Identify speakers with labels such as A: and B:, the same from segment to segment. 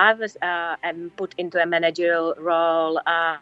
A: I was uh, put into a managerial role uh,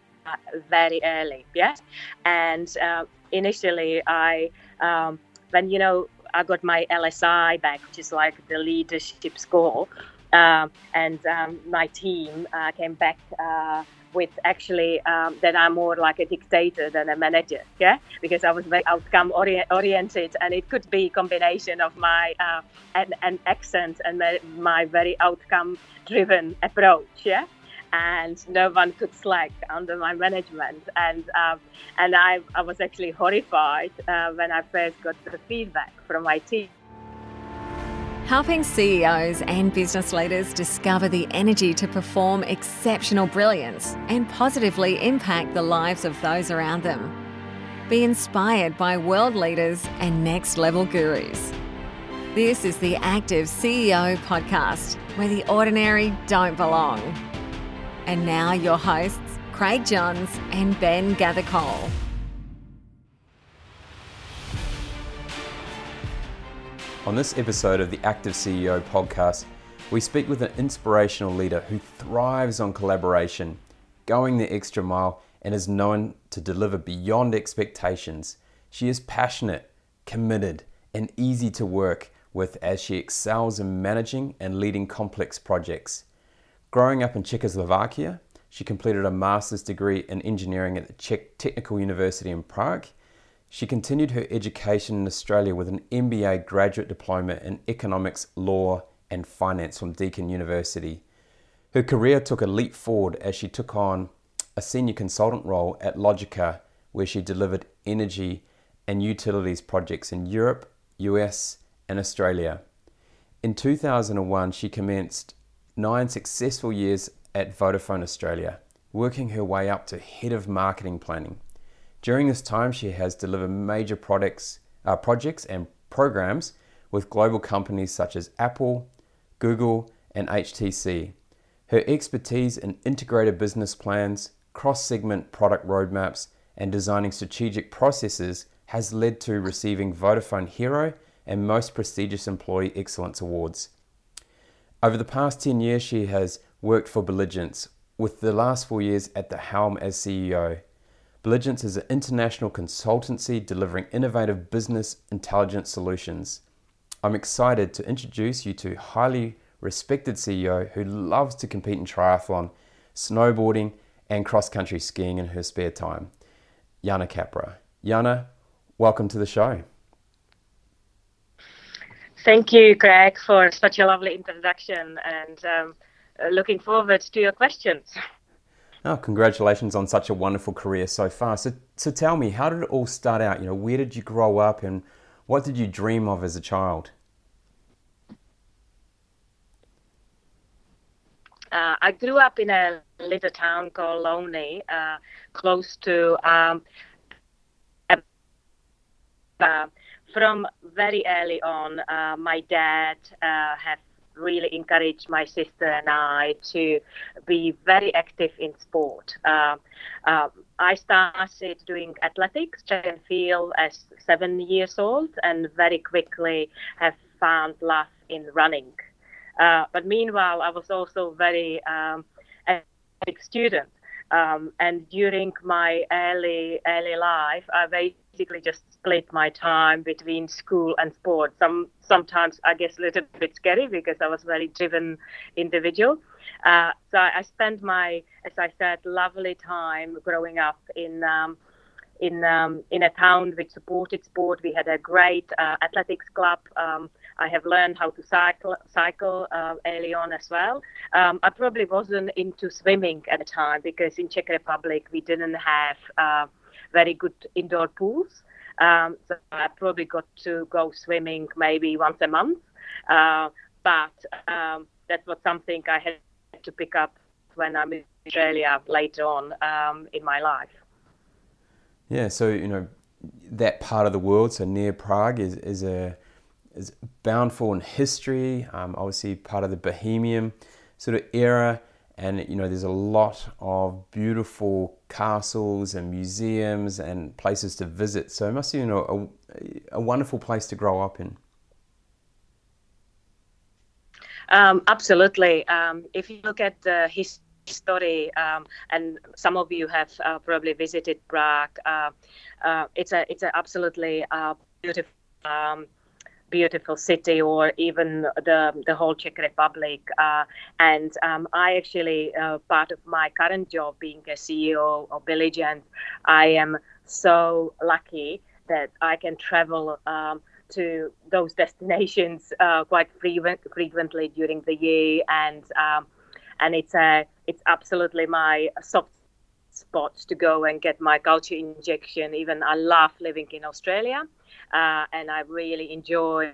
A: very early, yes. And uh, initially, I um, when you know I got my LSI back, which is like the leadership score, um, and um, my team uh, came back uh, with actually um, that I'm more like a dictator than a manager, yeah, because I was very outcome ori- oriented, and it could be a combination of my uh, an, an accent and my, my very outcome driven approach, yeah and no one could slack under my management. And um, and I, I was actually horrified uh, when I first got the feedback from my team.
B: Helping CEOs and business leaders discover the energy to perform exceptional brilliance and positively impact the lives of those around them. Be inspired by world leaders and next level gurus. This is the Active CEO podcast, where the ordinary don't belong. And now, your hosts, Craig Johns and Ben Gathercole.
C: On this episode of the Active CEO podcast, we speak with an inspirational leader who thrives on collaboration, going the extra mile, and is known to deliver beyond expectations. She is passionate, committed, and easy to work with as she excels in managing and leading complex projects. Growing up in Czechoslovakia, she completed a master's degree in engineering at the Czech Technical University in Prague she continued her education in Australia with an MBA graduate diploma in economics, law, and finance from Deakin University. Her career took a leap forward as she took on a senior consultant role at Logica, where she delivered energy and utilities projects in Europe, US, and Australia. In 2001, she commenced nine successful years at Vodafone Australia, working her way up to head of marketing planning. During this time, she has delivered major products, uh, projects and programs with global companies such as Apple, Google, and HTC. Her expertise in integrated business plans, cross segment product roadmaps, and designing strategic processes has led to receiving Vodafone Hero and most prestigious Employee Excellence Awards. Over the past 10 years, she has worked for Billigence, with the last four years at the helm as CEO. Billigence is an international consultancy delivering innovative business intelligence solutions. I'm excited to introduce you to highly respected CEO who loves to compete in triathlon, snowboarding, and cross country skiing in her spare time, Yana Capra. Yana, welcome to the show.
A: Thank you, Craig, for such a lovely introduction and um, looking forward to your questions.
C: Oh, congratulations on such a wonderful career so far. So, so tell me, how did it all start out? You know, where did you grow up and what did you dream of as a child?
A: Uh, I grew up in a little town called Louny, uh, close to. Um, uh, from very early on, uh, my dad uh, had really encouraged my sister and I to be very active in sport. Uh, uh, I started doing athletics, track and field, as seven years old, and very quickly have found love in running. Uh, but meanwhile, I was also very um, a student. Um, and during my early early life, I basically just split my time between school and sport. Some sometimes I guess a little bit scary because I was very driven individual. Uh, so I spent my, as I said, lovely time growing up in. Um, in um, in a town which supported sport, we had a great uh, athletics club. Um, I have learned how to cycle cycle uh, early on as well. Um, I probably wasn't into swimming at the time because in Czech Republic we didn't have uh, very good indoor pools. Um, so I probably got to go swimming maybe once a month. Uh, but um, that was something I had to pick up when I'm in Australia later on um, in my life.
C: Yeah, so you know that part of the world, so near Prague, is, is a is bountiful in history. Um, obviously, part of the Bohemian sort of era, and you know there's a lot of beautiful castles and museums and places to visit. So it must be you know a, a wonderful place to grow up in.
A: Um, absolutely. Um, if you look at the history, um, and some of you have uh, probably visited Prague, uh, uh, it's a it's an absolutely uh, beautiful. Um, beautiful city or even the the whole Czech Republic uh, and um, I actually uh, part of my current job being a CEO of Billigence I am so lucky that I can travel um, to those destinations uh, quite frequent, frequently during the year, and um, and it's a it's absolutely my soft spot to go and get my culture injection. Even I love living in Australia, uh, and I really enjoy.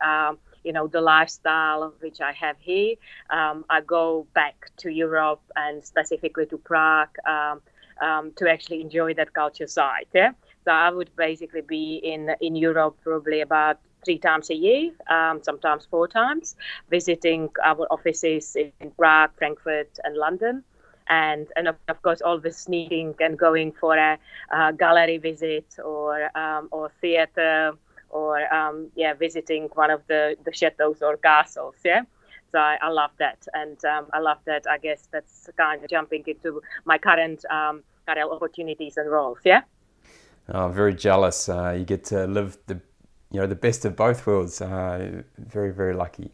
A: Um, you know the lifestyle which I have here. Um, I go back to Europe and specifically to Prague um, um, to actually enjoy that culture side. Yeah, so I would basically be in in Europe probably about three times a year, um, sometimes four times, visiting our offices in Prague, Frankfurt, and London. And, and of course, always sneaking and going for a, gallery visit or um, or theater or um, yeah, visiting one of the, the chateaus or castles. Yeah, so I, I love that, and um, I love that. I guess that's kind of jumping into my current um, current opportunities and roles. Yeah.
C: Oh, very jealous. Uh, you get to live the, you know, the best of both worlds. Uh, very, very lucky.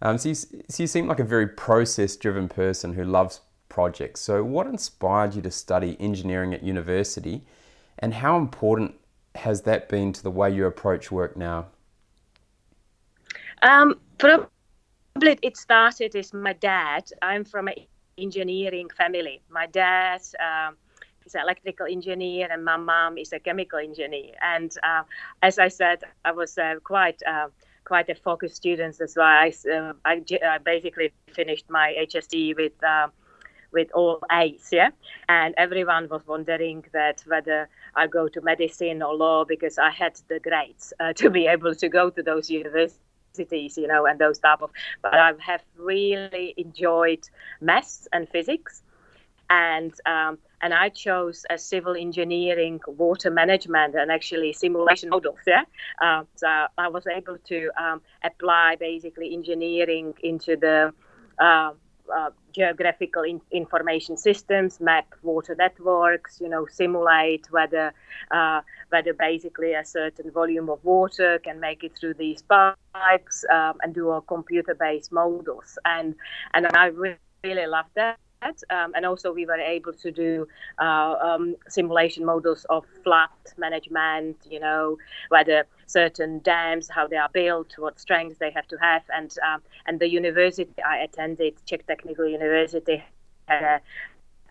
C: Um, so, you, so you seem like a very process-driven person who loves So, what inspired you to study engineering at university, and how important has that been to the way you approach work now?
A: Um, probably it started as my dad. I'm from an engineering family. My dad. Um, is an electrical engineer, and my mom is a chemical engineer. And uh, as I said, I was uh, quite uh, quite a focused student. That's why I, uh, I, I, basically finished my HSC with uh, with all A's. Yeah, and everyone was wondering that whether I go to medicine or law because I had the grades uh, to be able to go to those universities you know and those type of but i have really enjoyed maths and physics and um, and I chose a civil engineering, water management, and actually simulation models. Yeah, uh, so I was able to um, apply basically engineering into the uh, uh, geographical in- information systems, map water networks, you know, simulate whether uh, whether basically a certain volume of water can make it through these pipes, um, and do a computer-based models. And and I really, really love that um, and also, we were able to do uh, um, simulation models of flood management, you know, whether certain dams, how they are built, what strengths they have to have. And, um, and the university I attended, Czech Technical University, had a,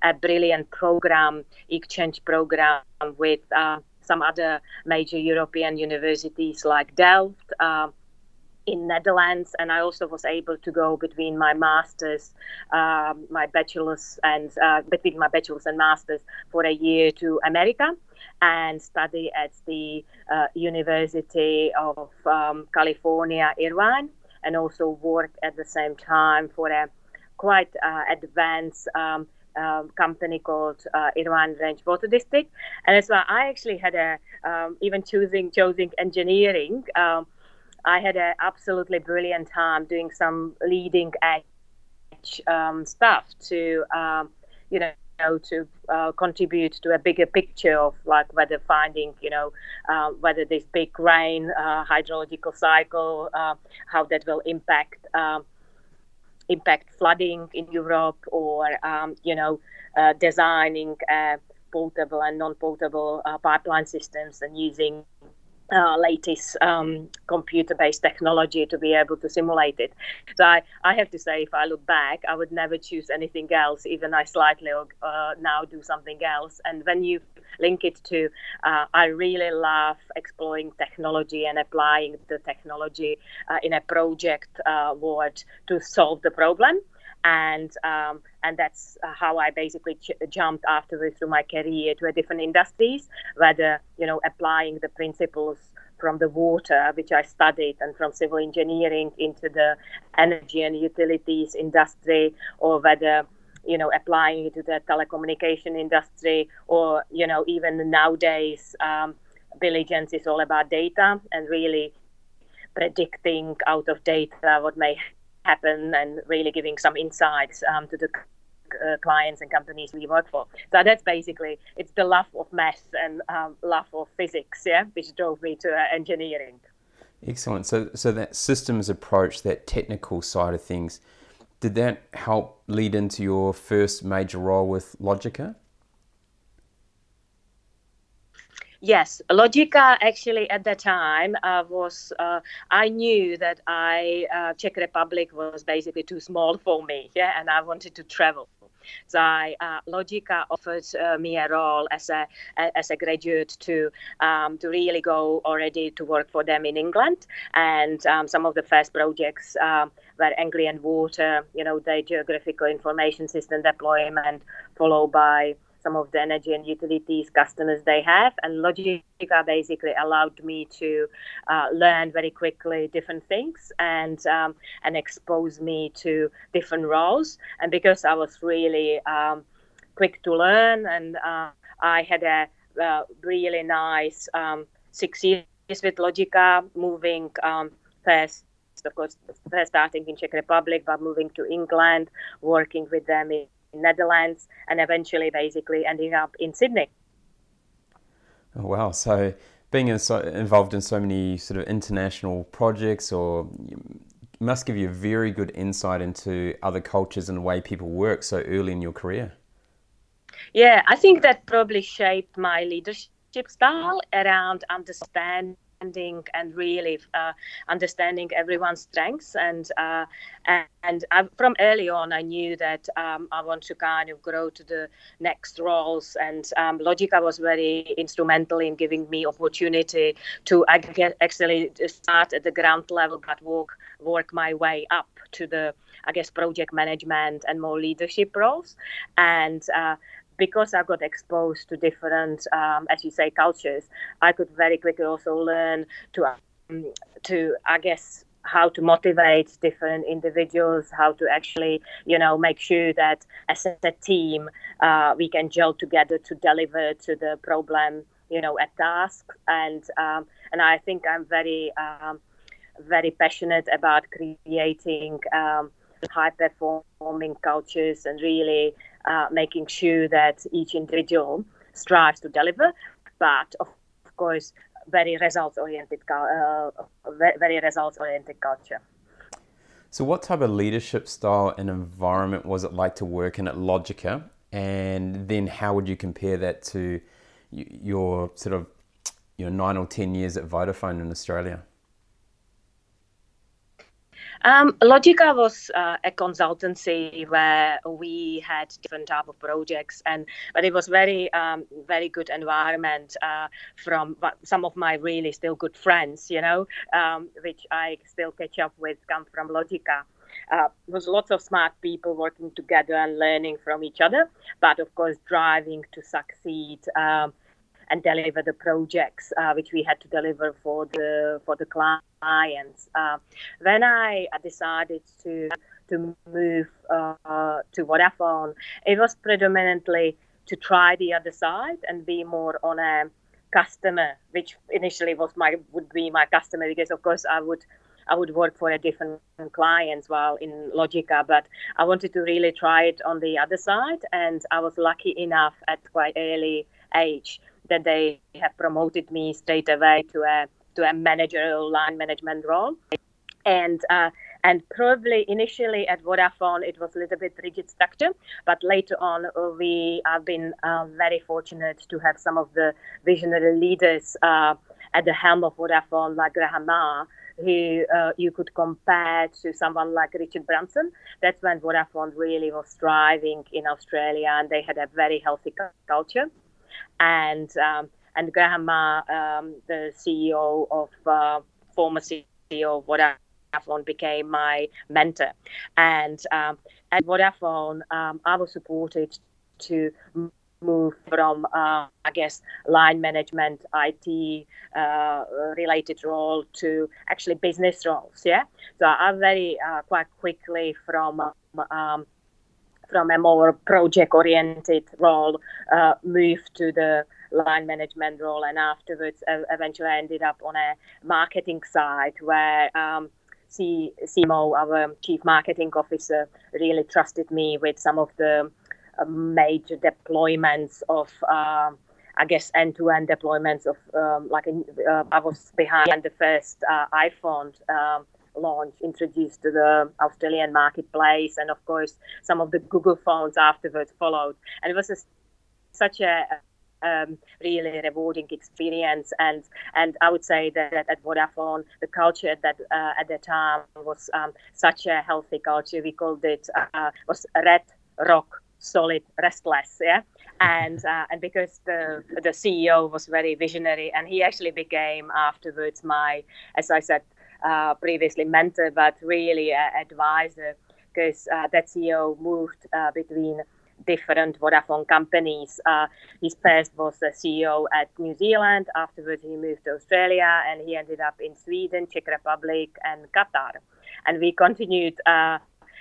A: a brilliant program, exchange program with uh, some other major European universities like Delft. Uh, in Netherlands, and I also was able to go between my masters, um, my bachelor's, and uh, between my bachelor's and masters for a year to America and study at the uh, University of um, California, Irvine, and also work at the same time for a quite uh, advanced. Um, um, company called uh, Irvine Ranch Water District, and that's why I actually had a um, even choosing choosing engineering um, I had an absolutely brilliant time doing some leading edge um, stuff to, you know, to uh, contribute to a bigger picture of like whether finding, you know, uh, whether this big rain uh, hydrological cycle, uh, how that will impact um, impact flooding in Europe, or um, you know, uh, designing potable and non-potable pipeline systems and using uh, latest um, computer-based technology to be able to simulate it. So I, I have to say, if I look back, I would never choose anything else. Even I slightly uh, now do something else. And when you link it to, uh, I really love exploring technology and applying the technology uh, in a project uh, to solve the problem and um, and that's uh, how I basically ch- jumped afterwards through my career to a different industries, whether you know applying the principles from the water, which I studied, and from civil engineering into the energy and utilities industry, or whether you know applying it to the telecommunication industry, or you know even nowadays. Um, Billigence is all about data and really predicting out of data what may happen and really giving some insights um, to the uh, clients and companies we work for. So that's basically it's the love of math and um, love of physics, yeah, which drove me to uh, engineering.
C: Excellent. So, so that systems approach, that technical side of things, did that help lead into your first major role with Logica?
A: Yes, Logica actually at the time uh, was, uh, I knew that I, uh, Czech Republic was basically too small for me, yeah, and I wanted to travel. So I, uh, Logica offered uh, me a role as a as a graduate to um, to really go already to work for them in England, and um, some of the first projects um, were Anglian Water, you know, the geographical information system deployment, followed by some of the energy and utilities customers they have. And Logica basically allowed me to uh, learn very quickly different things and um, and expose me to different roles. And because I was really um, quick to learn, and uh, I had a uh, really nice um, six years with Logica, moving um, first of course, first starting in Czech Republic, but moving to England, working with them Netherlands, and eventually basically ending up in Sydney.
C: Oh, wow. So being in so, involved in so many sort of international projects or must give you a very good insight into other cultures and the way people work so early in your career.
A: Yeah, I think that probably shaped my leadership style around understanding understanding and really uh, understanding everyone's strengths. And uh, and I, from early on I knew that um, I want to kind of grow to the next roles. And um, Logica was very instrumental in giving me opportunity to actually start at the ground level but work work my way up to the I guess project management and more leadership roles. And uh, because I got exposed to different, um, as you say, cultures, I could very quickly also learn to, um, to I guess, how to motivate different individuals, how to actually, you know, make sure that as a team uh, we can gel together to deliver to the problem, you know, a task. And um, and I think I'm very um, very passionate about creating um, high performing cultures and really uh, making sure that each individual strives to deliver, but of course, very results oriented, uh, very results oriented culture.
C: So, what type of leadership style and environment was it like to work in at Logica? And then, how would you compare that to your sort of your nine or ten years at Vodafone in Australia?
A: Um, Logica was uh, a consultancy where we had different type of projects, and but it was very um, very good environment uh, from some of my really still good friends, you know, um, which I still catch up with, come from Logica. Uh, was lots of smart people working together and learning from each other, but of course driving to succeed um, and deliver the projects uh, which we had to deliver for the for the clients. Uh, when I decided to to move uh, to Vodafone, it was predominantly to try the other side and be more on a customer, which initially was my would be my customer because of course I would I would work for a different clients while in Logica, but I wanted to really try it on the other side, and I was lucky enough at quite early age that they have promoted me straight away to a to a managerial line management role. And uh, and probably initially at Vodafone it was a little bit rigid structure, but later on uh, we have been uh, very fortunate to have some of the visionary leaders uh, at the helm of Vodafone, like Grahame Maher, who uh, you could compare to someone like Richard Branson. That's when Vodafone really was thriving in Australia, and they had a very healthy culture and um, and Grahame Maher, um, the CEO of uh, former CEO of Vodafone, became my mentor. And um, at Vodafone, um, I was supported to move from, uh, I guess, line management, IT uh, related role to actually business roles. Yeah, so I very uh, quite quickly from um, from a more project oriented role uh, moved to the line management role and afterwards uh, eventually ended up on a marketing side where um, C- CMO, our chief marketing officer, really trusted me with some of the uh, major deployments of. Um, I guess end-to-end deployments of um, like uh, I was behind the first uh, iPhone um, launch introduced to the Australian marketplace, and of course some of the Google phones afterwards followed, and it was a, such a um, really rewarding experience. And and I would say that, that at Vodafone, the culture that uh, at the time was um, such a healthy culture. We called it uh, was red rock solid restless yeah and uh, and because the the ceo was very visionary and he actually became afterwards my as i said uh, previously mentor but really uh, advisor because that ceo moved uh, between different Vodafone companies. Uh, his first was the CEO at New Zealand. Afterwards, he moved to Australia and he ended up in Sweden, Czech Republic, and Qatar. And we continued. Uh,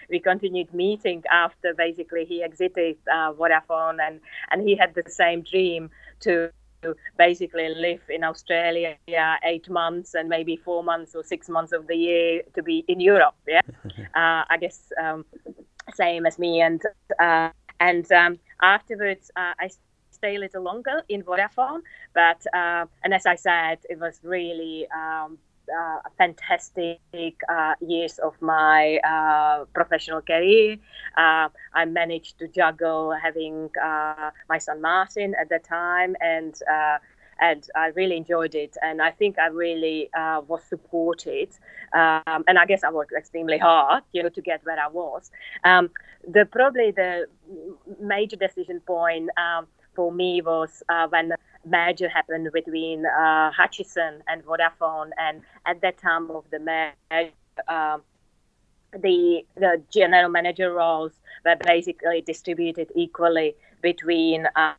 A: we continued meeting after basically he exited uh, Vodafone, and and he had the same dream to basically live in Australia eight months and maybe four months or six months of the year to be in Europe. Yeah, uh, I guess um, same as me. And uh, and um, afterwards, uh, I stay a little longer in Vodafone. But uh, and as I said, it was really um, uh, fantastic uh, years of my uh, professional career. Uh, I managed to juggle having uh, my son Martin at the time and and I really enjoyed it. And I think I really uh, was supported. Um, and I guess I worked extremely hard, you know, to get where I was. Um, the probably the major decision point um, for me was uh, when merger happened between uh, Hutchison and Vodafone, and at that time of the merger. Um, the the general manager roles were basically distributed equally between uh,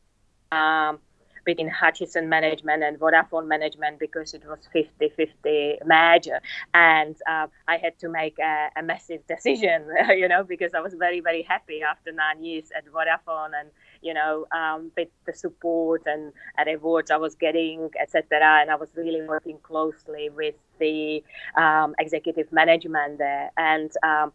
A: um, between Hutchison management and Vodafone management because it was 50-50 merger. And uh, I had to make a, a massive decision, you know, because I was very, very happy after nine years at Vodafone and, you know, um, with the support and, and rewards I was getting, etc. And I was really working closely with the um, executive management there. And um,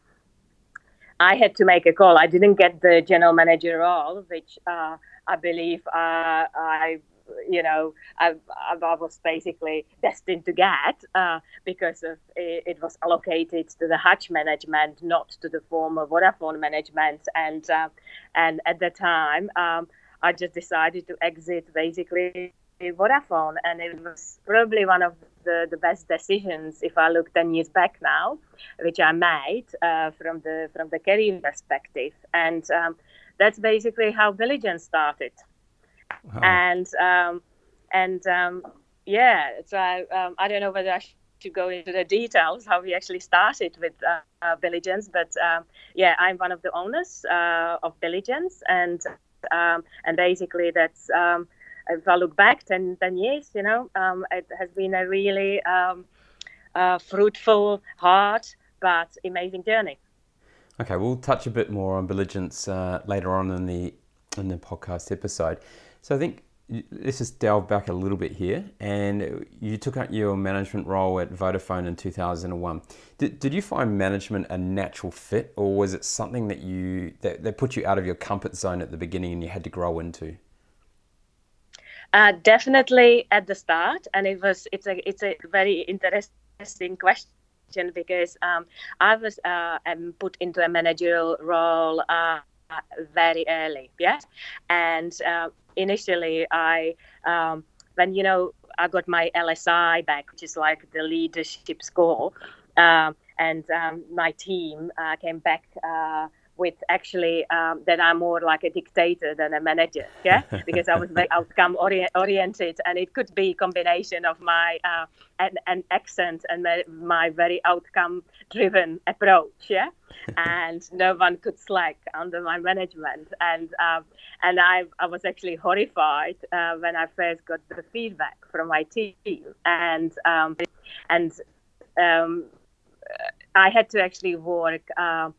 A: I had to make a call. I didn't get the general manager role, which uh, I believe uh, I you know, I, I, was basically destined to get uh, because of it, it, was allocated to the Hutch management, not to the former Vodafone management. And uh, and at the time, um, I just decided to exit basically Vodafone, and it was probably one of the, the best decisions if I look ten years back now, which I made uh, from the from the career perspective. And um, that's basically how Billigence started. Wow. And um, and um, yeah, so um, I don't know whether I should go into the details how we actually started with uh, uh, but um, yeah, I'm one of the owners uh, of Billigence, and um, and basically that's um, if I look back 10, 10 years, you know, um, it has been a really um, uh, fruitful, hard, but amazing journey.
C: Okay, we'll touch a bit more on Billigence uh, later on in the in the podcast episode. So I think let's just delve back a little bit here. And you took up your management role at Vodafone in 2001. Did, did you find management a natural fit, or was it something that you that, that put you out of your comfort zone at the beginning and you had to grow into?
A: Uh, definitely at the start, and it was it's a it's a very interesting question because um, I was uh, put into a managerial role uh, very early, yeah. And uh, initially, I um, when you know I got my LSI back, which is like the leadership score, um, and um, my team uh, came back uh, with actually um, that I'm more like a dictator than a manager, yeah, because I was very outcome ori- oriented, and it could be a combination of my uh, an, an, accent and my, my very outcome driven approach, yeah, and no one could slack under my management, and um, and I I was actually horrified uh, when I first got the feedback from my team, and um, and um, I had to actually work. Uh,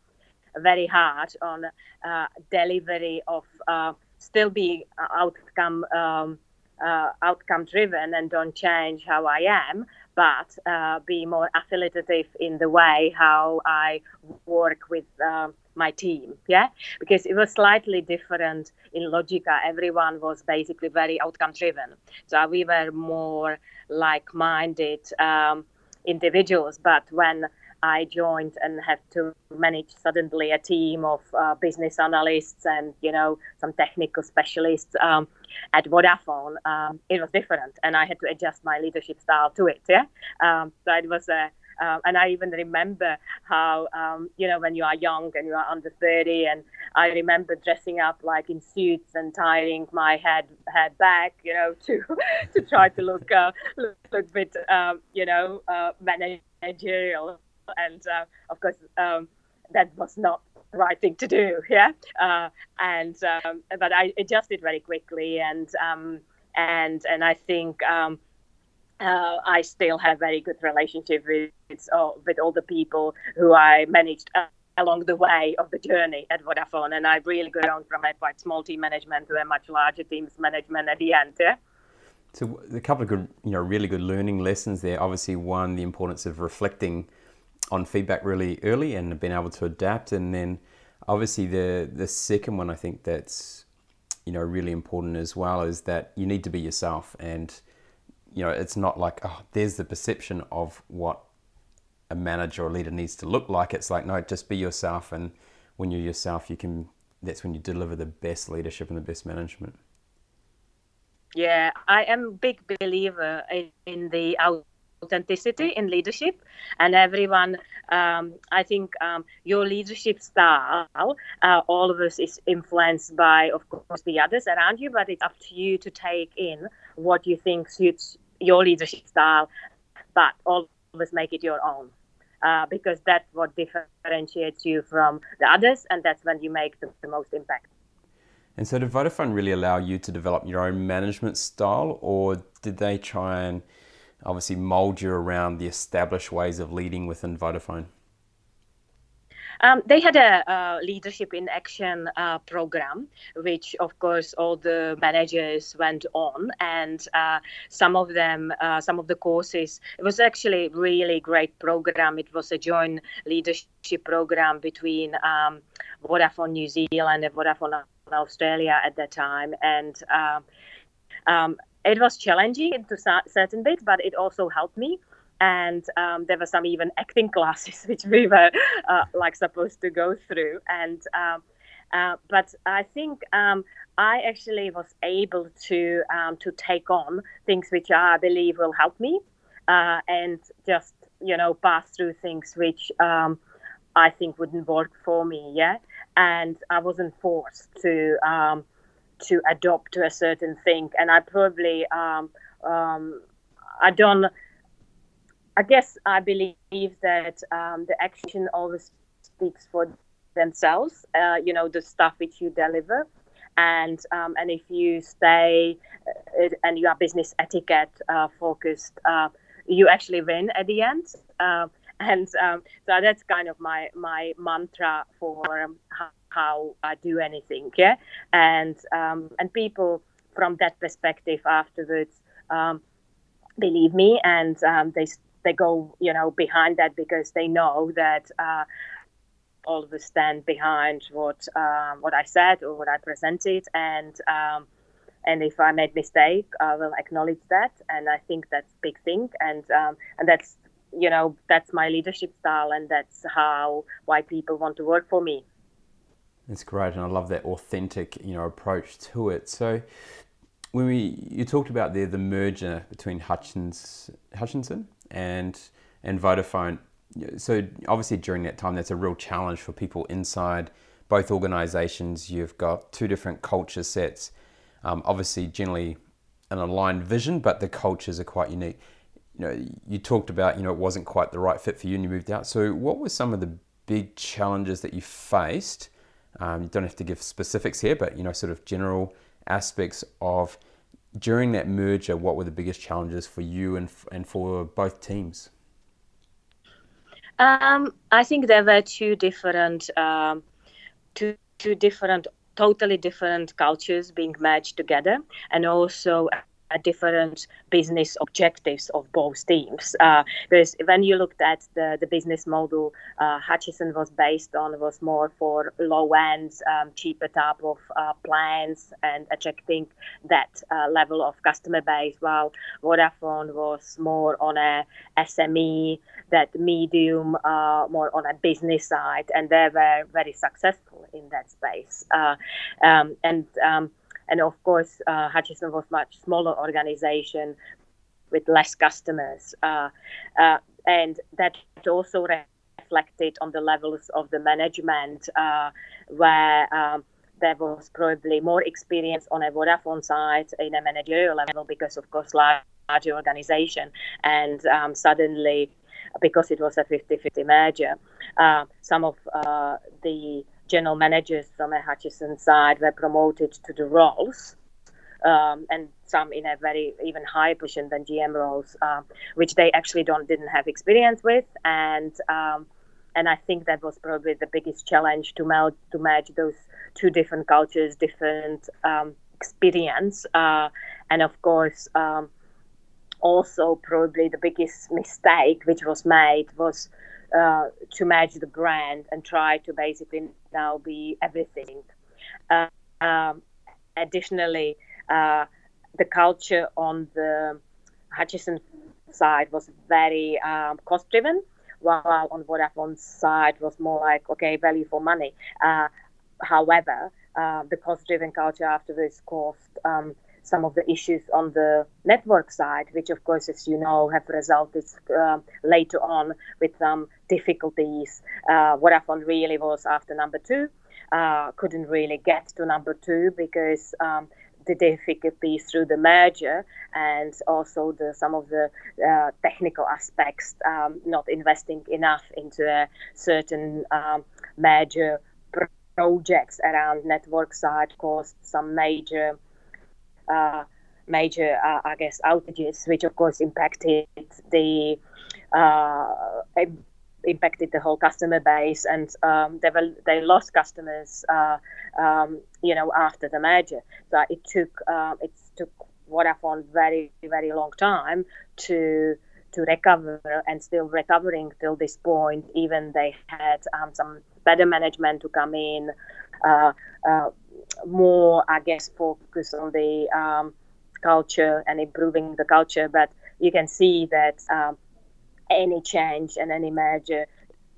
A: very hard on uh, delivery of uh, still being outcome um, uh, outcome driven and don't change how I am, but uh, be more affiliative in the way how I work with uh, my team. Yeah, because it was slightly different in Logica. Everyone was basically very outcome driven, so we were more like-minded um, individuals. But when I joined and had to manage suddenly a team of uh, business analysts and you know some technical specialists um, at Vodafone. Um, it was different, and I had to adjust my leadership style to it. Yeah, um, so it was a um, and I even remember how, um, you know, when you are young and you are under 30, and I remember dressing up like in suits and tying my head head back, you know, to to try to look uh, look, look a bit, um, you know, uh, managerial and uh, of course um, that was not the right thing to do. Yeah, uh, and um, but I adjusted very quickly, and um, and and I think. Um, uh, I still have very good relationship with uh, with all the people who I managed uh, along the way of the journey at Vodafone, and I really got on from a quite small team management to a much larger teams management at the end. Yeah.
C: So a couple of good, you know, really good learning lessons there. Obviously, one the importance of reflecting on feedback really early and been able to adapt. And then obviously the the second one I think that's you know really important as well is that you need to be yourself. And you know it's not like oh there's the perception of what a manager or leader needs to look like. It's like no just be yourself. And when you're yourself you can that's when you deliver the best leadership and the best management.
A: Yeah i am a big believer in the out authenticity in leadership. And everyone um, i think um, your leadership style uh, all of us is influenced by of course the others around you but it's up to you to take in what you think suits your leadership style but always make it your own uh, because that's what differentiates you from the others and that's when you make the, the most impact.
C: And so did vodafone really allow you to develop your own management style or did they try and obviously mold you around the established ways of leading within Vodafone?
A: Um, they had a, leadership in action uh, program, which of course all the managers went on, and uh, some of them, uh, some of the courses. It was actually really great program. It was a joint leadership program between um, Vodafone New Zealand and Vodafone Australia at that time, and. Um, um it was challenging to certain bits, but it also helped me. And um, there were some even acting classes which we were uh, like supposed to go through. And um, uh, but I think um, I actually was able to um, to take on things which I believe will help me, uh, and just you know pass through things which um, I think wouldn't work for me. Yeah, and I wasn't forced to um, to adopt to a certain thing. And I probably, um, um, I don't, I guess I believe that um, the action always speaks for themselves, uh, you know, the stuff which you deliver. And, um, and if you stay uh, and you are business etiquette uh, focused, uh, you actually win at the end. Uh, and um, so that's kind of my my mantra for um, how, I do anything. Yeah, and um, and people from that perspective afterwards um, believe me, and um, they they go you know behind that because they know that. Uh, all of us stand behind what um, what I said or what I presented, and um, and if I made mistake, I will acknowledge that, and I think that's big thing, and um, and that's you know that's my leadership style, and that's how why people want to work for me.
C: That's great, and I love that authentic, you know, approach to it. So, when we you talked about there the merger between Hutchins Hutchinson and and Vodafone. So obviously during that time, that's a real challenge for people inside both organisations. You've got two different culture sets. Um, obviously, generally an aligned vision, but the cultures are quite unique. You know, you talked about you know it wasn't quite the right fit for you, and you moved out. So, what were some of the big challenges that you faced? Um, you don't have to give specifics here, but you know, sort of general aspects of during that merger. What were the biggest challenges for you and and for both teams?
A: Um, I think there were two different, um, two two different, totally different cultures being merged together, and also different business objectives of both teams. Uh, because when you looked at the, the business model, uh, Hutchison was based on was more for low end, um, cheaper type of uh, plans and attracting that uh, level of customer base, while Vodafone was more on a SME, that medium, uh, more on a business side, and they were very successful in that space. Uh, um, and um, and of course, uh, Hutchison was much smaller organization with less customers, uh, uh, and that also reflected on the levels of the management, uh, where um, there was probably more experience on a Vodafone side in a managerial level because, of course, larger organization, and um, suddenly because it was a 50-50 merger, uh, some of uh, the general managers from a Hutchison side were promoted to the roles. Um, and some in a very even higher position than GM roles, uh, which they actually don't didn't have experience with, and um, and I think that was probably the biggest challenge to meld to merge those two different cultures, different um, experience, uh, and of course um, also probably the biggest mistake which was made was uh, to match the brand and try to basically now be everything. Uh, um, additionally, uh, the culture on the Hutchison side was very um, cost driven, while on Vodafone's side was more like, okay, value for money. Uh, however, uh, the cost driven culture afterwards caused um, some of the issues on the network side, which, of course, as you know, have resulted uh, later on with some difficulties. Uh, Vodafone really was after number two, uh, couldn't really get to number two because um, the difficulties through the merger and also the some of the uh, technical aspects, um, not investing enough into a certain um, merger projects around network side caused some major major, uh, I guess, outages, which of course impacted the uh, impacted the whole customer base, and um, they were, they lost customers, uh, um, you know, after the merger. So it took uh, it took Vodafone very very long time to to recover and still recovering till this point. Even they had um, some better management to come in. Uh, uh, more, I guess, focus on the um, culture and improving the culture. But you can see that um, any change and any merger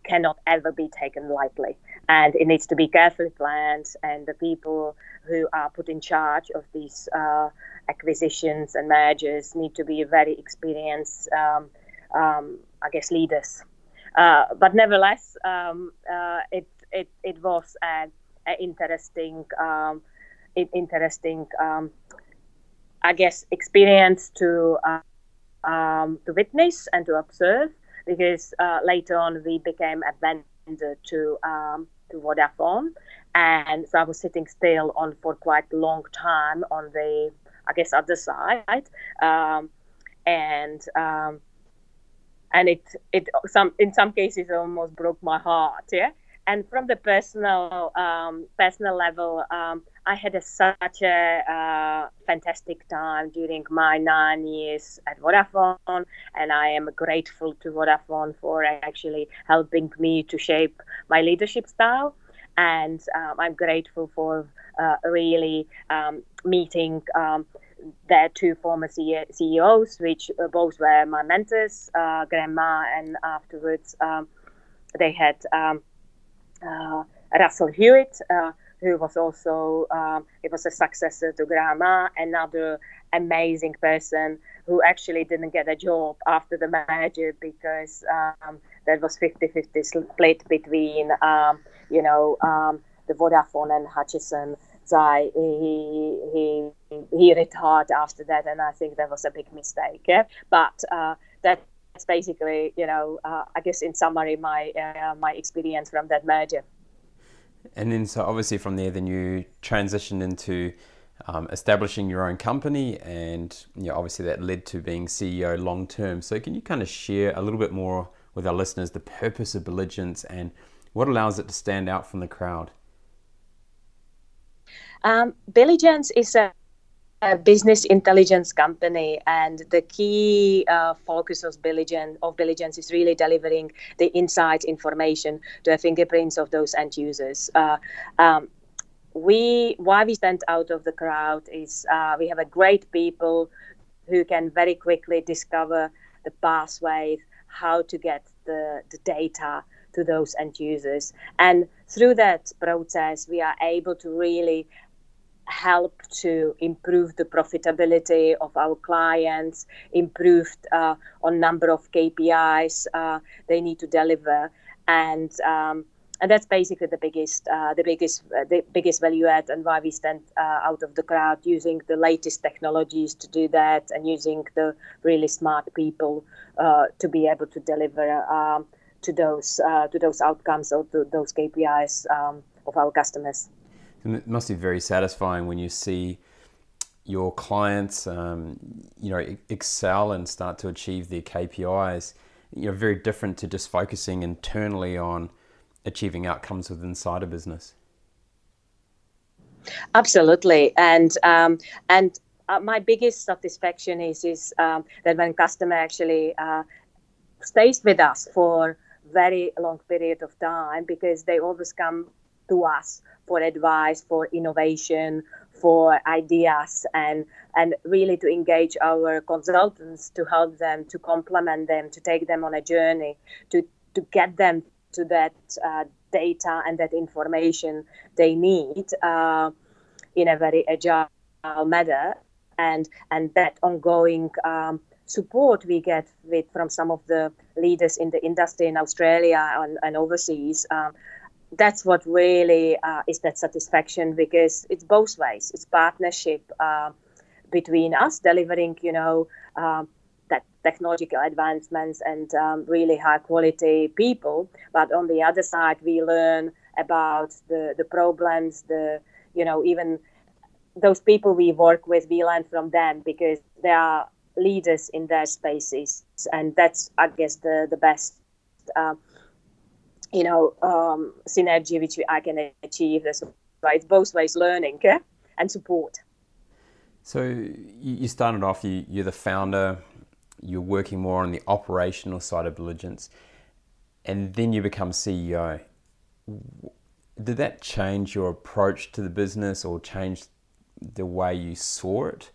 A: cannot ever be taken lightly. And it needs to be carefully planned, and the people who are put in charge of these uh, acquisitions and mergers need to be very experienced, um, um, I guess, leaders. Uh, but nevertheless, um, uh, it, it, it was a interesting, um, interesting, um, I guess, experience to uh, um, to witness and to observe. Because uh, later on we became a vendor to um, to Vodafone, and so I was sitting still on for quite a long time on the, I guess, other side, um, and and it it some in some cases almost broke my heart yeah and from the personal um, personal level, um, I had a, such a uh, fantastic time during my nine years at Vodafone, and I am grateful to Vodafone for actually helping me to shape my leadership style. And um, I'm grateful for uh, really um, meeting um, their two former CEOs, which uh, both were my mentors, uh, Grahame Maher, and afterwards um, they had uh, Russell Hewitt, uh, who was also um, it was a successor to Grahame Maher, another amazing person who actually didn't get a job after the merger because um, there was 50-50 split between um, you know um, the Vodafone and Hutchison. So he, he he retired after that, and I think that was a big mistake. Yeah? But uh, that that's basically, you know, uh, I guess in summary, my uh, my experience from that merger.
C: And then, so obviously from there, then you transitioned into um, establishing your own company, and you know, obviously that led to being CEO long term. So, can you kind of share a little bit more with our listeners the purpose of Billigence and what allows it to stand out from the crowd?
A: Um, Billigence is a a business intelligence company, and the key uh, focus of Billigence, of Billigence is really delivering the insight information to the fingerprints of those end users. Uh, um, we why we stand out of the crowd is uh, we have a great people who can very quickly discover the pathways how to get the, the data to those end users and through that process we are able to really help to improve the profitability of our clients, improved uh, on number of KPIs uh, they need to deliver, and um, and that's basically the biggest uh, the biggest uh, the biggest value add and why we stand uh, out of the crowd using the latest technologies to do that and using the really smart people uh, to be able to deliver um, to those to those outcomes or to those KPIs um, of our customers.
C: It must be very satisfying when you see your clients, um, you know, excel and start to achieve their KPIs. You know, very different to just focusing internally on achieving outcomes within inside a business.
A: Absolutely, and um, and uh, my biggest satisfaction is is um, that when customer actually uh, stays with us for very long period of time because they always come to us for advice, for innovation, for ideas, and and really to engage our consultants to help them, to complement them, to take them on a journey, to to get them to that uh, data and that information they need uh, in a very agile manner, and and that ongoing. Um, support we get with from some of the leaders in the industry in Australia and, and overseas um, that's what really uh, is that satisfaction because it's both ways. It's partnership uh, between us delivering, you know, uh, that technological advancements and um, really high quality people. But on the other side, we learn about the the problems, the you know even those people we work with, we learn from them because they are leaders in their spaces, and that's I guess the the best. Uh, you know um, synergy which I can achieve. That's right. It's both ways learning and support.
C: So you started off. You, you're the founder. You're working more on the operational side of Billigence, and then you become CEO. Did that change your approach to the business, or change the way you saw it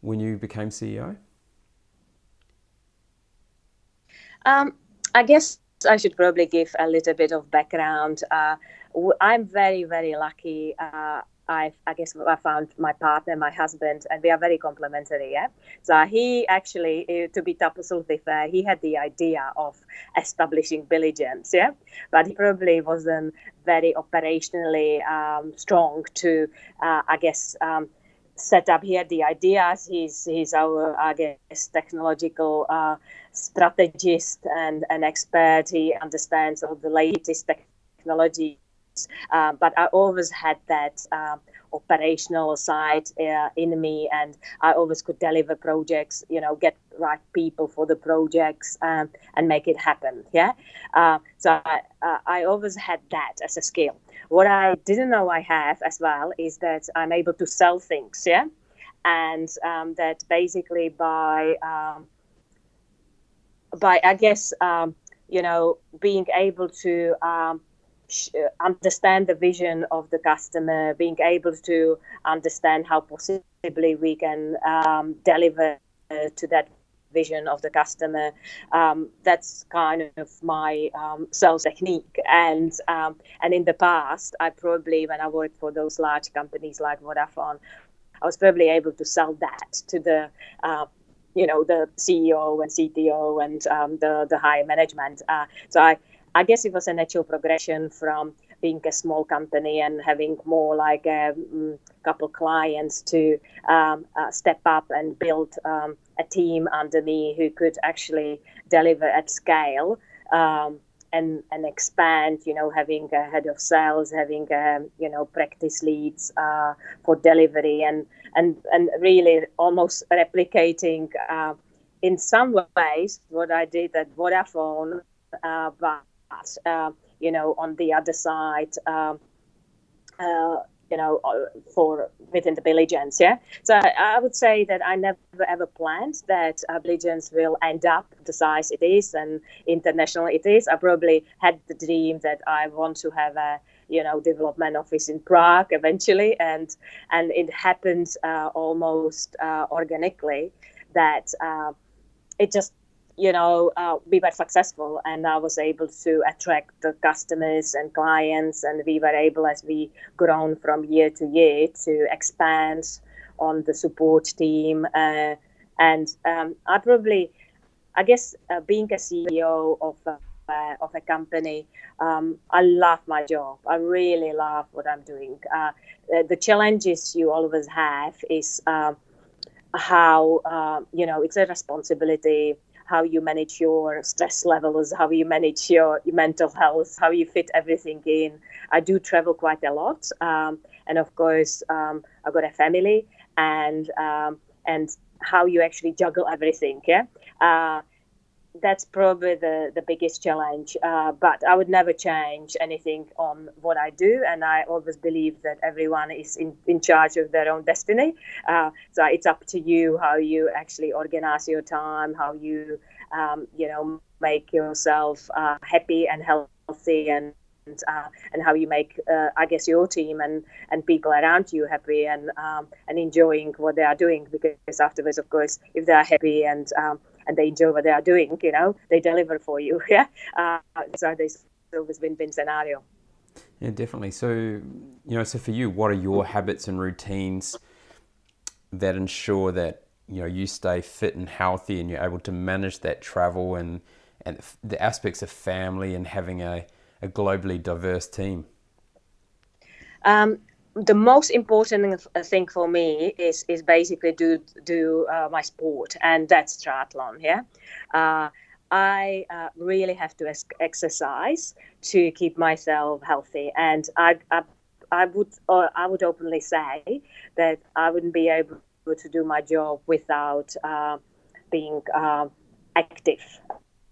C: when you became CEO?
A: Um, I guess I should probably give a little bit of background. Uh, I'm very, very lucky. Uh, I, I guess I found my partner, my husband, and we are very complementary. Yeah. So he actually, eh, to be absolutely fair, he had the idea of establishing Billigence. Yeah. But he probably wasn't very operationally um, strong to, uh, I guess, um, set up. He had the ideas. He's he's our I guess technological uh, strategist and an expert. He understands all the latest technologies. Uh, but I always had that um, operational side uh, in me, and I always could deliver projects. You know, get right people for the projects um, and make it happen. Yeah. Uh, so I, uh, I always had that as a skill. What I didn't know I have as well is that I'm able to sell things, yeah, and um, that basically by um, by I guess um, you know being able to um, understand the vision of the customer, being able to understand how possibly we can um, deliver uh, to that vision of the customer. Um, that's kind of my um, sales technique. And um, and in the past, I probably when I worked for those large companies like Vodafone, I was probably able to sell that to the uh, you know the CEO and CTO and um, the the higher management. Uh, so I I guess it was a natural progression from being a small company and having more like a um, couple clients to um, uh, step up and build um, a team under me who could actually deliver at scale um, and and expand. You know, having a head of sales, having um, you know practice leads uh, for delivery, and and and really almost replicating. Uh, in some ways, what I did at Vodafone, uh, but uh, you know, on the other side, um, uh, you know, uh, for within the Billigence. Yeah. So I, would say that I never ever planned that uh, will end up the size it is and international it is. I probably had the dream that I want to have a you know development office in Prague eventually, and and it happened uh, almost uh, organically that uh, it just you know, uh, we were successful and I was able to attract the customers and clients, and we were able, as we grown from year to year, to expand on the support team. Uh, and um, I probably, I guess, uh, being a CEO of uh, of a company, um, I love my job. I really love what I'm doing. Uh, the challenges you always have is um, how, uh, you know, it's a responsibility how you manage your stress levels, how you manage your, your mental health, how you fit everything in. I do travel quite a lot, um, and of course, um, I've got a family, and um, and how you actually juggle everything. Yeah. Uh, that's probably the, the biggest challenge. Uh, but I would never change anything on what I do. And I always believe that everyone is in, in charge of their own destiny. Uh, so it's up to you how you actually organize your time, how you, um, you know, make yourself uh, happy and healthy and uh, and how you make, uh, I guess, your team and, and people around you happy and um, and enjoying what they are doing. Because afterwards, of course, if they are happy and um, and they enjoy what they are doing, you know, they deliver for you. Yeah. Uh, so there's always win-win scenario.
C: Yeah, definitely. So, you know, so for you, what are your habits and routines that ensure that you know you stay fit and healthy, and you're able to manage that travel and and the aspects of family and having a, a globally diverse team?
A: Um, the most important thing for me is is basically do do uh, my sport, and that's triathlon. Yeah, uh, I uh, really have to exercise to keep myself healthy, and I I, I would I would openly say that I wouldn't be able to do my job without uh, being uh, active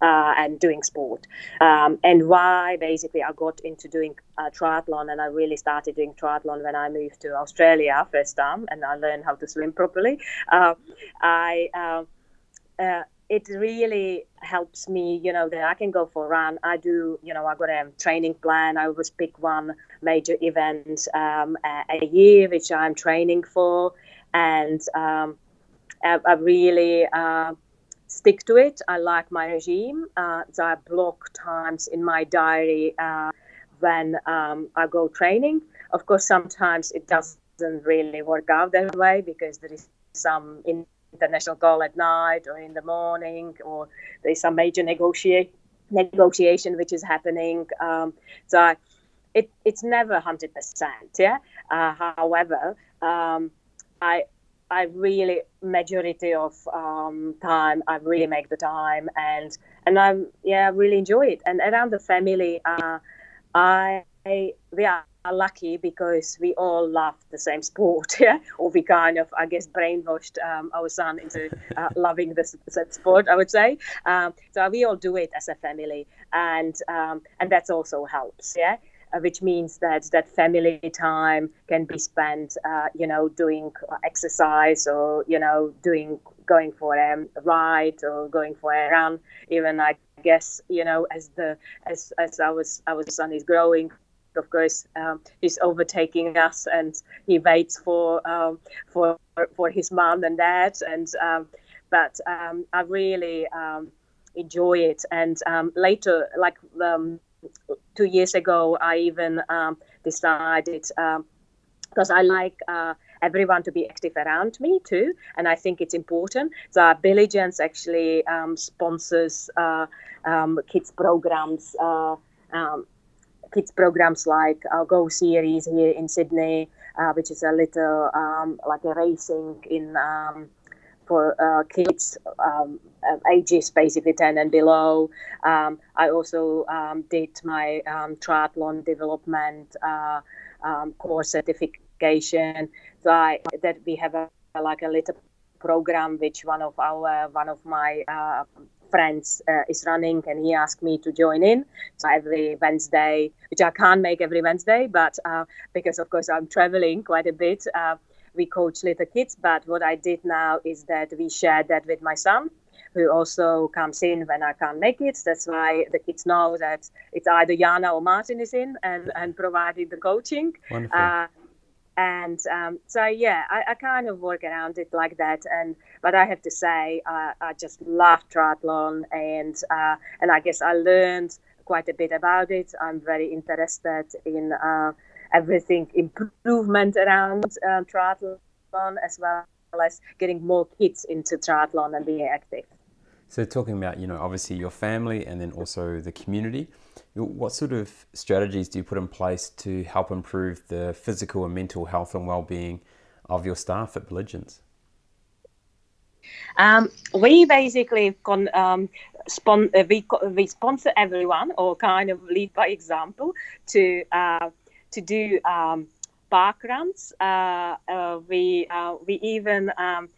A: uh, and doing sport. Um, and why basically I got into doing uh, triathlon and I really started doing triathlon when I moved to Australia first time and I learned how to swim properly. I um, uh, it really helps me, you know, that I can go for a run. I do, you know, I got a training plan. I always pick one major event um, a, a, year, which I'm training for, and um, I, I, really uh, stick to it. I like my regime. Uh, so I block times in my diary uh, when um, I go training. Of course, sometimes it doesn't really work out that way because there is some international call at night or in the morning, or there's some major negotiate negotiation which is happening. Um, so I, it, it's never 100%. Yeah. Uh, however, um, I I really majority of um, time I really make the time and and I'm yeah I really enjoy it. And around the family uh, I we are lucky because we all love the same sport yeah? Or we kind of I guess brainwashed um, our son into uh, loving this, this, sport I would say. Um, so we all do it as a family and um, and that also helps yeah which means that that family time can be spent, uh, you know, doing exercise or you know, doing going for a ride or going for a run. Even I guess you know, as the as as our our son is growing, of course, um, he's overtaking us, and he waits for um, for for his mom and dad. And um, but um, I really um, enjoy it. And um, later, like two years ago, I even um, decided because um, I like uh, everyone to be active around me too, and I think it's important. So Billigence actually um, sponsors uh, um, kids programs. Uh, um, kids programs like our Go series here in Sydney, uh, which is a little um, like a racing in for uh, kids um, ages basically 10 and below. Um, I also um, did my um, triathlon development uh, um, course certification. So I, that we have a, like a little program which one of our one of my uh, friends uh, is running, and he asked me to join in. So every Wednesday, which I can't make every Wednesday, but uh, because of course I'm traveling quite a bit, uh, we coach little kids. But what I did now is that we share that with my son who also comes in when I can't make it. That's why the kids know that it's either Jana or Martin is in and, and providing the coaching.
C: Wonderful. Uh,
A: and um, so yeah, I, I, kind of work around it like that. And but I have to say, uh, I just love triathlon, and uh, and I guess I learned quite a bit about it. I'm very interested in uh, everything improvement around uh, triathlon as well as getting more kids into triathlon and being active.
C: So, talking about, you know, obviously your family and then also the community, what sort of strategies do you put in place to help improve the physical and mental health and well-being of your staff at Billigence?
A: Um, we basically con, um, spon- uh, we, we sponsor everyone or kind of lead by example to uh, to do um, park runs. Uh, uh we uh, we even um,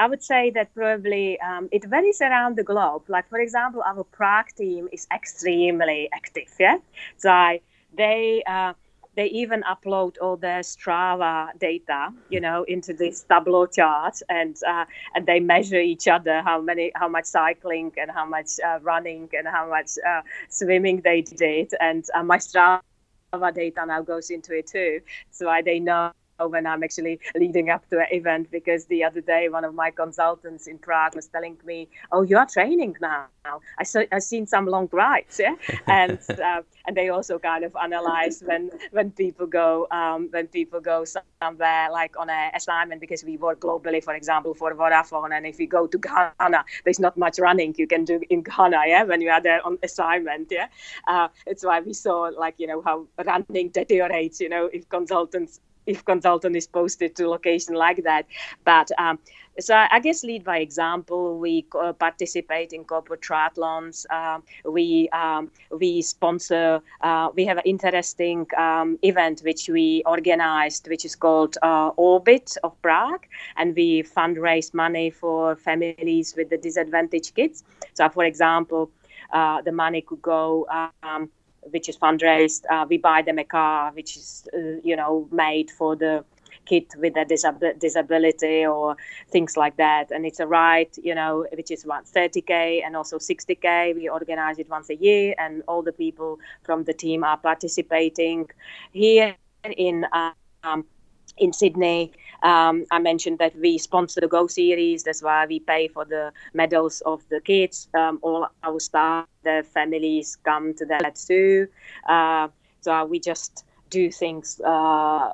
A: I would say that probably um, it varies around the globe. Like for example, our Prague team is extremely active. Yeah, so they uh, they even upload all their Strava data, you know, into this Tableau chart, and uh, and they measure each other how many how much cycling and how much uh, running and how much swimming they did, and my Strava data now goes into it too, so I, they know when I'm actually leading up to an event because the other day one of my consultants in Prague was telling me, "Oh, you are training now. I saw I've seen some long rides, yeah." and uh, and they also kind of analyze when when people go um, when people go somewhere like on an assignment because we work globally, for example, for Vodafone, and if you go to Ghana, there's not much running you can do in Ghana, yeah, when you are there on assignment, yeah. Uh, it's why we saw like you know how running deteriorates, you know, if consultants if consultant is posted to location like that. But um, so I guess lead by example. We participate in corporate triathlons. Uh, we um, we sponsor. Uh, we have an interesting um, event which we organized, which is called uh, Orbit of Prague, and we fundraise money for families with the disadvantaged kids. So, for example, uh, the money could go. Which is fundraised. Uh, we buy them a car, which is uh, you know made for the kid with a disab- disability or things like that. And it's a ride, you know, which is about 30k and also 60k. We organize it once a year, and all the people from the team are participating here in. Um, in Sydney. Um, I mentioned that we sponsor the Go series. That's why we pay for the medals of the kids. Um, all our staff, their families come to that too. Uh, so we just do things uh,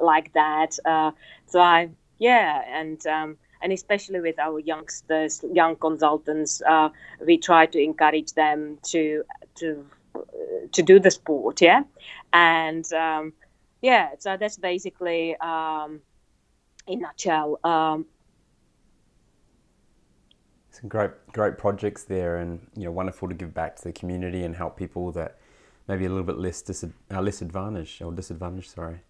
A: like that. Uh, so I, yeah, and um, and especially with our youngsters, young consultants, uh, we try to encourage them to to to do the sport, yeah, and um, yeah, so that's basically um, in nutshell. Um,
C: Some great, great projects there, and you know, wonderful to give back to the community and help people that maybe a little bit less dis- uh, less advantaged or disadvantaged. Sorry.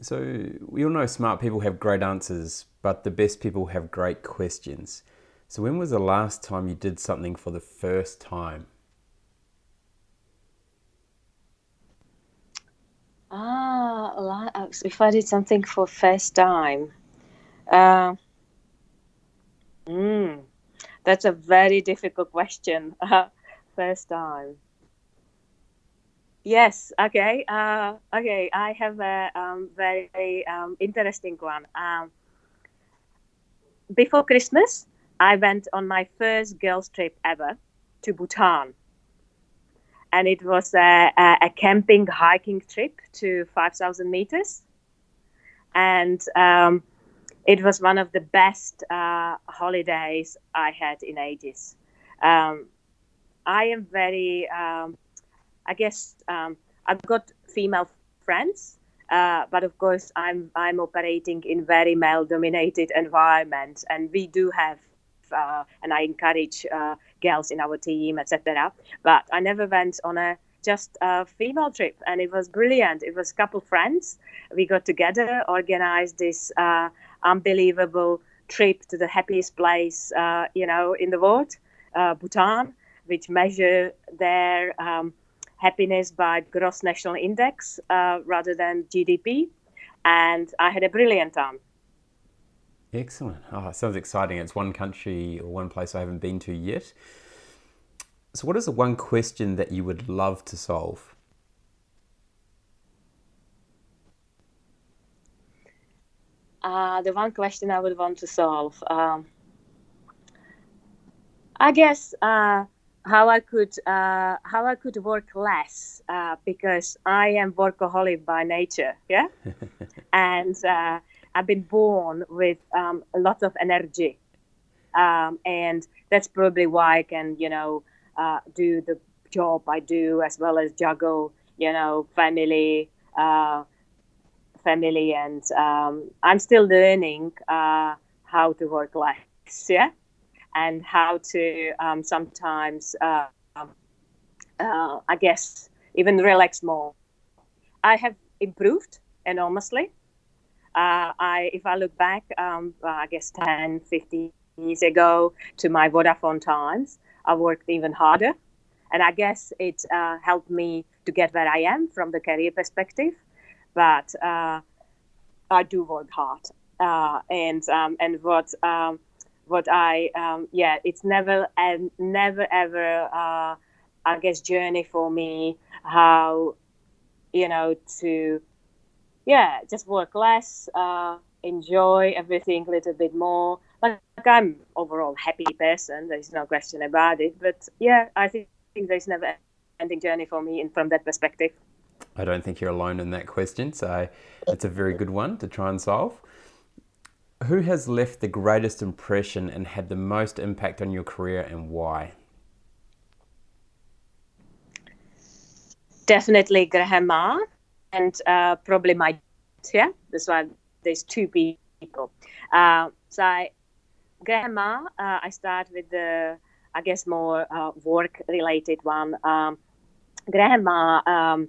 C: So we all know smart people have great answers, but the best people have great questions. So when was the last time you did something for the first time?
A: Ah, if I did something for first time. Uh, mm, that's a very difficult question. Uh, first time. Yes. Okay. Uh, okay. I have a um, very um, interesting one. Um, before Christmas, I went on my first girls' trip ever to Bhutan and it was a, a, a camping hiking trip to 5,000 meters. And um, it was one of the best uh, holidays I had in ages. Um, I am very, um, I guess, um, I've got female friends, uh, but of course, I'm I'm operating in very male-dominated environment, and we do have and I encourage uh, girls in our team, etc. But I never went on a just a female trip, and it was brilliant. It was a couple friends. We got together, organized this uh, unbelievable trip to the happiest place, uh, you know, in the world. uh, Bhutan, which measure their um, happiness by gross national index uh, rather than GDP. And I had a brilliant time.
C: Excellent. Oh, it sounds exciting. It's one country or one place I haven't been to yet. So, what is the one question that you would love to solve?
A: Uh, the one question I would want to solve, um, I guess, uh, how I could uh, how I could work less uh, because I am workaholic by nature, yeah, and uh, I've been born with um, a lot of energy, um, and that's probably why I can, you know, uh, do the job I do as well as juggle, you know, family, uh, family, and um, I'm still learning uh, how to work less, yeah, and how to um, sometimes, uh, uh, I guess, even relax more. I have improved enormously. Uh, I, if I look back, um, I guess 10, 15 years ago to my Vodafone times, I worked even harder. And I guess it uh, helped me to get where I am from the career perspective. But uh, I do work hard. Uh, and um, and what um, what I um, yeah, it's never and never ever uh, I guess journey for me how you know to yeah just work less, uh, enjoy everything a little bit more like I'm overall happy person. There's no question about it. But yeah, I think, think there's never ending journey for me in, from that perspective.
C: I don't think you're alone in that question. So it's a very good one to try and solve. Who has left the greatest impression and had the most impact on your career and why?
A: Definitely Grandma and uh, probably my yeah. That's why there's two people. Uh, so I, uh, I start with the, I guess, more uh, work related one. Um, um,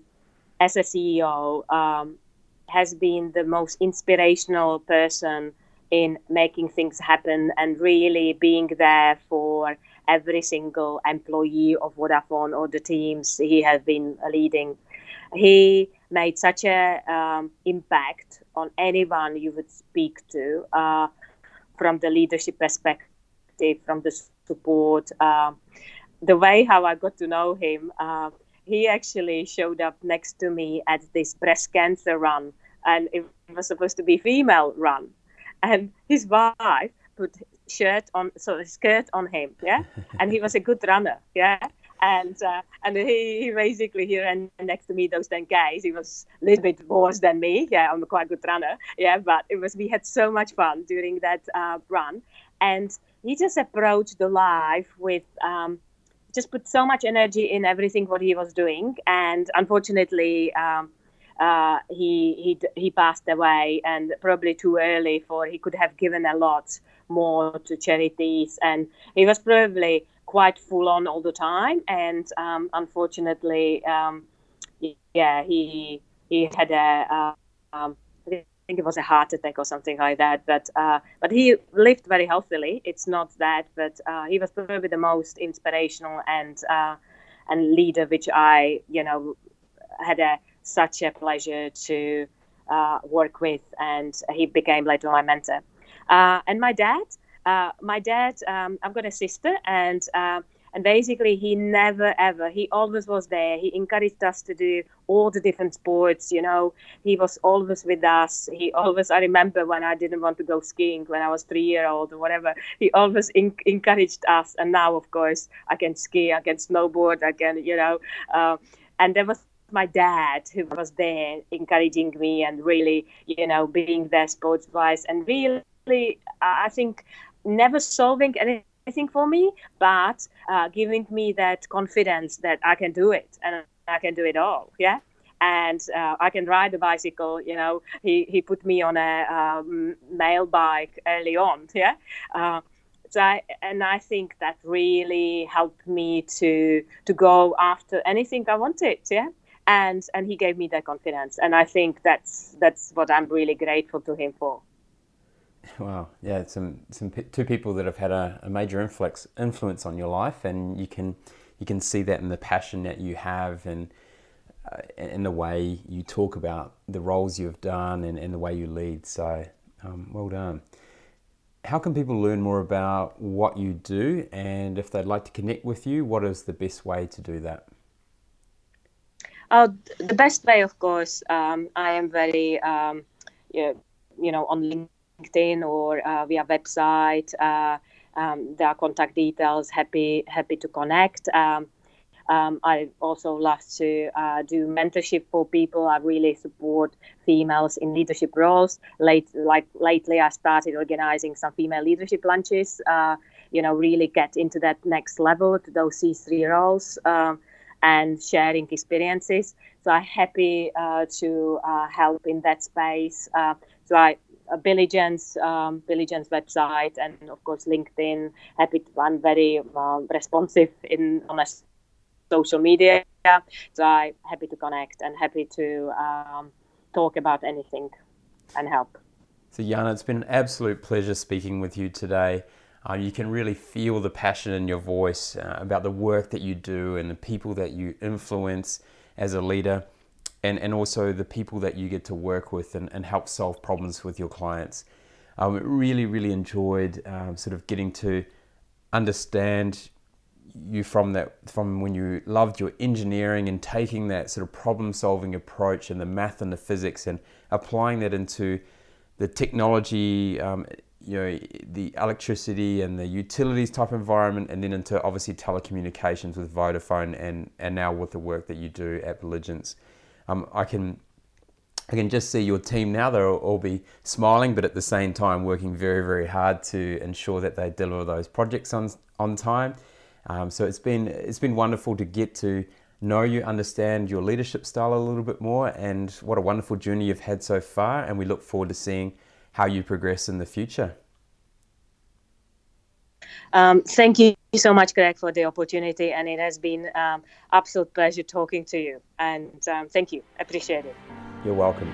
A: as a CEO, um, has been the most inspirational person in making things happen and really being there for every single employee of Vodafone or the teams he has been leading. He made such a um, impact on anyone you would speak to. Uh, from the leadership perspective, from the support. Uh, the way how I got to know him, uh, he actually showed up next to me at this breast cancer run, and it was supposed to be female run, and his wife put shirt on, so skirt on him, yeah, and he was a good runner, yeah, and uh, and he, he, basically he ran next to me those 10 guys. He was a little bit worse than me. Yeah i'm a quite good runner. Yeah but it was we had so much fun during that uh, run. And he just approached the life with um, just put so much energy in everything what he was doing. And unfortunately um, uh, he, he he passed away. And probably too early for he could have given a lot more to charities. And he was probably quite full on all the time, and um, unfortunately, um, yeah, he he had a uh, um, I think it was a heart attack or something like that. But uh, but he lived very healthily. It's not that, but uh, he was probably the most inspirational and uh, and leader which I you know had a such a pleasure to uh, work with, and he became later my mentor. Uh, and my dad, uh, my dad, um, I've got a sister, and uh, and basically he never ever, he always was there. He encouraged us to do all the different sports. You know, he was always with us. He always, I remember when I didn't want to go skiing when I was three year old or whatever. He always in- encouraged us, and now of course I can ski, I can snowboard, I can, you know, uh, and there was my dad who was there encouraging me and really you know being there sports wise and really I think, never solving anything for me, but uh, giving me that confidence that I can do it and I can do it all. Yeah. And uh, I can ride a bicycle. You know, he, he put me on a um, mail bike early on. Yeah. Uh, so I, and I think that really helped me to to go after anything I wanted. Yeah and and he gave me that confidence and i think that's that's what i'm really grateful to him for
C: Wow, yeah, some some two people that have had a, a major influx influence on your life, and you can you can see that in the passion that you have and uh, in the way you talk about the roles you've done and, and the way you lead. So, um, well done. How can people learn more about what you do, and if they'd like to connect with you, what is the best way to do that?
A: Uh, the best way, of course, um, I am very, um, you know, on LinkedIn or uh, via website. Uh, um, there are contact details. Happy happy to connect. Um, um, I also love to uh, do mentorship for people. I really support females in leadership roles. Late, like lately, I started organizing some female leadership lunches. Uh, you know, really get into that next level to those C-suite roles um, and sharing experiences. So I'm happy uh, to uh, help in that space. Uh, so I Billigence um, Billigence website and of course LinkedIn. Happy I'm very uh, responsive in on social media, so I'm happy to connect and happy to um, talk about anything and help.
C: So Jana, it's been an absolute pleasure speaking with you today. Uh, you can really feel the passion in your voice uh, about the work that you do and the people that you influence as a leader and, and also the people that you get to work with and, and help solve problems with your clients. Um, really, really enjoyed um, sort of getting to understand you from that from when you loved your engineering and taking that sort of problem solving approach and the math and the physics and applying that into the technology um, you know the electricity and the utilities type environment and then into obviously telecommunications with Vodafone and and now with the work that you do at Billigence um, I can I can just see your team now. They'll all be smiling, but at the same time working very, very hard to ensure that they deliver those projects on on time. Um, so it's been it's been wonderful to get to know you, understand your leadership style a little bit more, and what a wonderful journey you've had so far. And we look forward to seeing how you progress in the future.
A: Um, thank you so much, Greg, for the opportunity, and it has been um, absolute pleasure talking to you. And um, thank you, appreciate it.
C: You're welcome.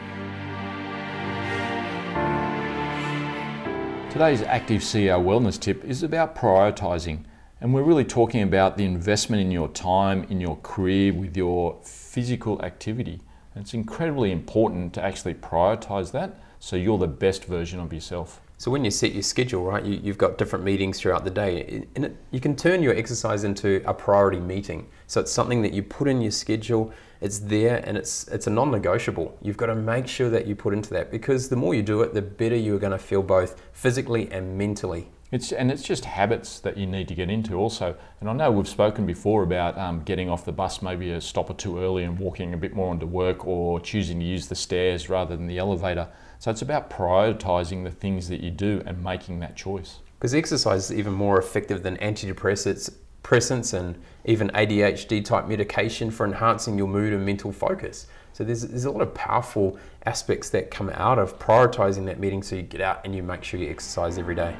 D: Today's Active CEO Wellness tip is about prioritizing, and we're really talking about the investment in your time, in your career, with your physical activity. And it's incredibly important to actually prioritize that so you're the best version of yourself.
C: So when you set your schedule, right, you, have got different meetings throughout the day, and it, you can turn your exercise into a priority meeting. So it's something that you put in your schedule. It's there, and it's it's a non-negotiable. You've got to make sure that you put into that because the more you do it, the better you're going to feel both physically and mentally.
D: It's and it's just habits that you need to get into also. And I know we've spoken before about um, getting off the bus maybe a stop or two early and walking a bit more into work, or choosing to use the stairs rather than the elevator so it's about prioritizing the things that you do and making that choice.
C: Because exercise is even more effective than antidepressants and even ADHD type medication for enhancing your mood and mental focus. So there's, there's a lot of powerful aspects that come out of prioritizing that meeting so you get out and you make sure you exercise every day.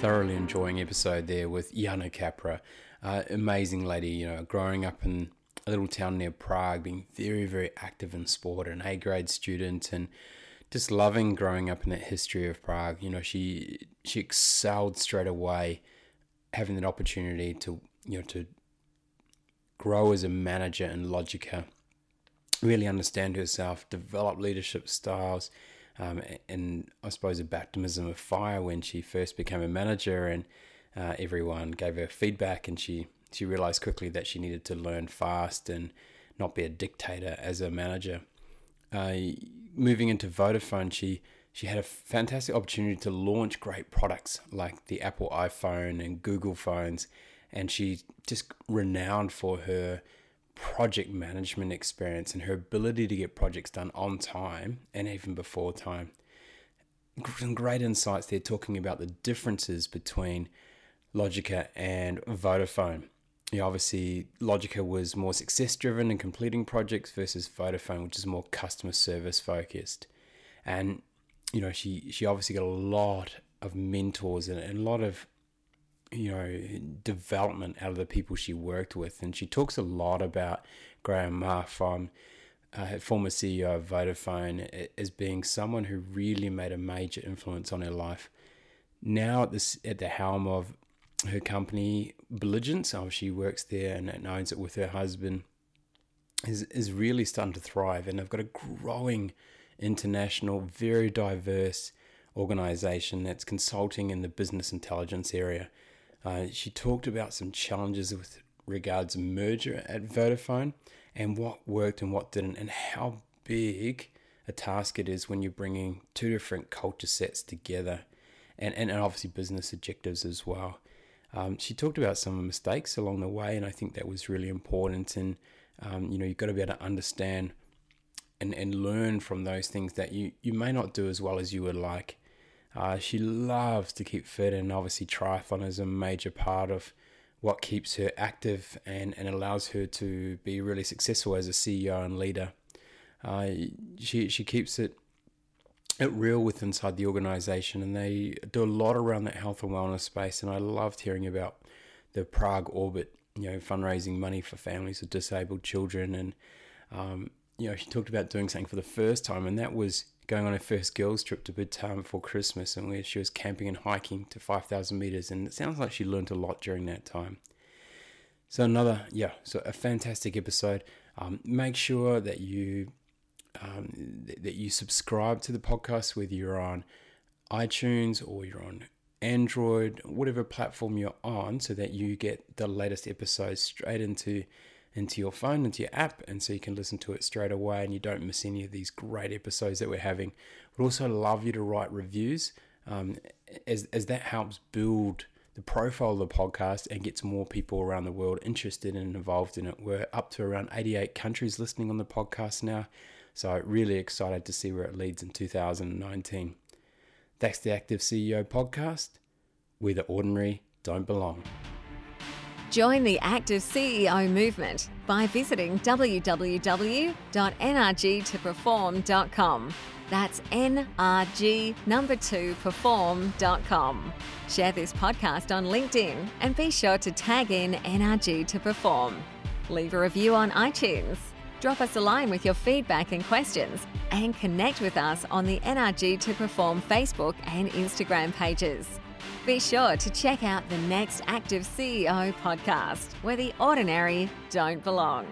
C: Thoroughly enjoying episode there with Jana Capra, uh, amazing lady. You know, growing up in a little town near Prague, being very, very active in sport, an A grade student, and just loving growing up in that history of Prague. You know, she she excelled straight away, having that opportunity to you know to grow as a manager in Logica, really understand herself, develop leadership styles. Um, and I suppose a baptism of fire when she first became a manager, and uh, everyone gave her feedback, and she she realized quickly that she needed to learn fast and not be a dictator as a manager. Uh, moving into Vodafone, she she had a fantastic opportunity to launch great products like the Apple iPhone and Google phones, and she's just renowned for her project management experience and her ability to get projects done on time and even before time. Some great insights there talking about the differences between Logica and Vodafone you know, obviously Logica was more success driven and completing projects versus Vodafone, which is more customer service focused. And you know, she she obviously got a lot of mentors and, a lot of you know development out of the people she worked with. And she talks a lot about Grahame Maher from uh, former CEO of Vodafone, as being someone who really made a major influence on her life. Now at, this, at the helm of her company, Billigence, oh, she works there and owns it with her husband, is, is really starting to thrive. And they've got a growing international, very diverse organization that's consulting in the business intelligence area. Uh, she talked about some challenges with regards merger at Vodafone and what worked and what didn't, and how big a task it is when you're bringing two different culture sets together, and, and, and obviously business objectives as well. Um, she talked about some mistakes along the way, and I think that was really important. And um, you know, you've got to be able to understand and, and learn from those things that you, you may not do as well as you would like. Uh, she loves to keep fit, and obviously, triathlon is a major part of what keeps her active and, and allows her to be really successful as a CEO and leader. Uh, she she keeps it it real with inside the organization, and they do a lot around that health and wellness space. And I loved hearing about the Prague Orbit, you know, fundraising money for families with disabled children, and um, you know, she talked about doing something for the first time, and that was going on her first girls' trip to Bhutan before Christmas, and where she was camping and hiking to 5,000 meters. And it sounds like she learned a lot during that time. So another, yeah, so a fantastic episode. Um, make sure that you um, th- that you subscribe to the podcast, whether you're on iTunes or you're on Android, whatever platform you're on, so that you get the latest episodes straight into into your phone, into your app, and so you can listen to it straight away and you don't miss any of these great episodes that we're having. We'd also love you to write reviews um, as, as that helps build the profile of the podcast and gets more people around the world interested and involved in it. We're up to around 88 countries listening on the podcast now, so really excited to see where it leads in 2019. That's the Active CEO podcast, where the ordinary don't belong.
B: Join the active CEO movement by visiting www.nrg2perform.com. That's NRG number two perform.com. Share this podcast on LinkedIn and be sure to tag in NRG to perform. Leave a review on iTunes. Drop us a line with your feedback and questions and connect with us on the NRG to Perform Facebook and Instagram pages. Be sure to check out the next Active CEO podcast, where the ordinary don't belong.